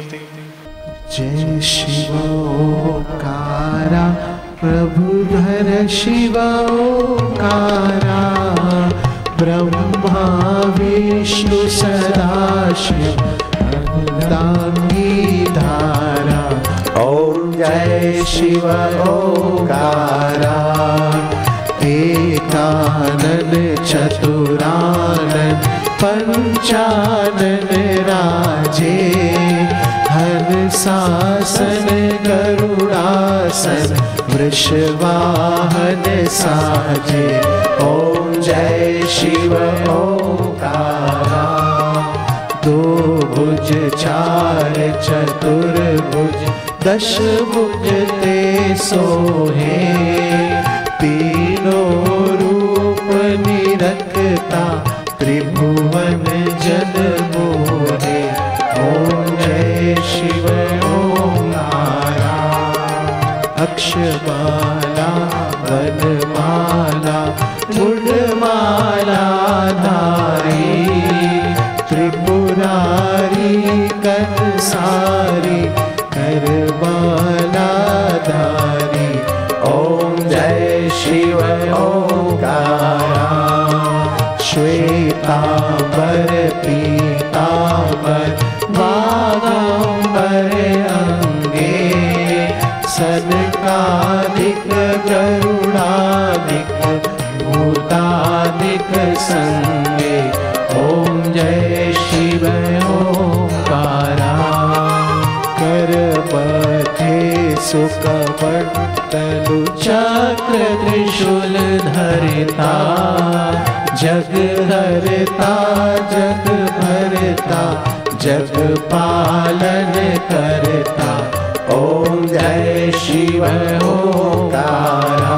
जय शिव शिवोकारा प्रभुधर शिवोकारा, ब्रह्मा, विष्णु, सदाशिव धारा ॐ जय शिव ओकारा एकानन, चतुरानन पञ्चानन राजे हंसासन गरुडासन वृषवाहन साजे। ॐ जय शिव, ओकारा। दो भुज, चार चतुर्भुज दश भुज ते सोहे। अक्षमाला वनमाला मुंडमाला धारी, त्रिपुरारी कंसारी करबाला धारी। ओम जय शिव ओंकारा, श्वेतांबर, पीतांबर बागंबर अंगे सनकादिक गरुडादिक भूतादिक संगे। ओम जय शिव, ओंकारा। करपथे सुकपट्टलु चक्र त्रिशूल धरता। जग हरता, जग भरता, जग पालन करता। ओम जय शिव ओंकारा।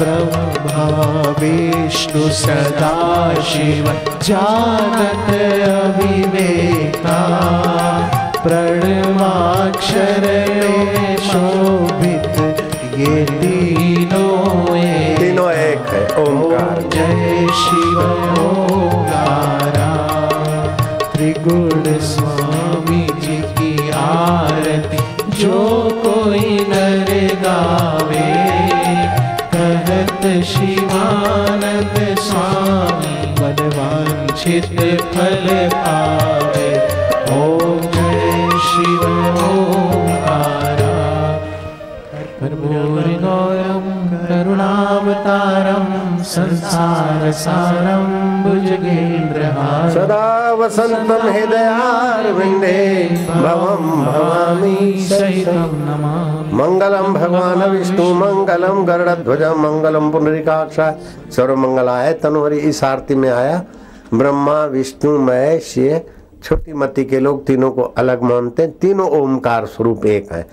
ब्रह्मा विष्णु सदा शिव जानत अविवेका। प्रणवाक्षर शोभित ये तीनों एक। तीनों एक है ओमकार ओम जय शिव ओंकारा कहत शिवानंद स्वामी मनवांछित फल पावे। ओम जय शिव ओंकारा करुणावतारम संसार सारम भुजगेन्द्रहारं सदा वसंतम हृदयारविंदे भवम भवामी सहितं नमामि। मंगलम भगवान विष्णु मंगलम गरुड़ध्वज मंगलम पुनरिकाक्ष सर्व मंगलाय तनुहरि इस आरती में आया। ब्रह्मा विष्णु महेश ये छोटी मती के लोग तीनों को अलग मानते हैं। तीनों ओमकार स्वरूप एक है।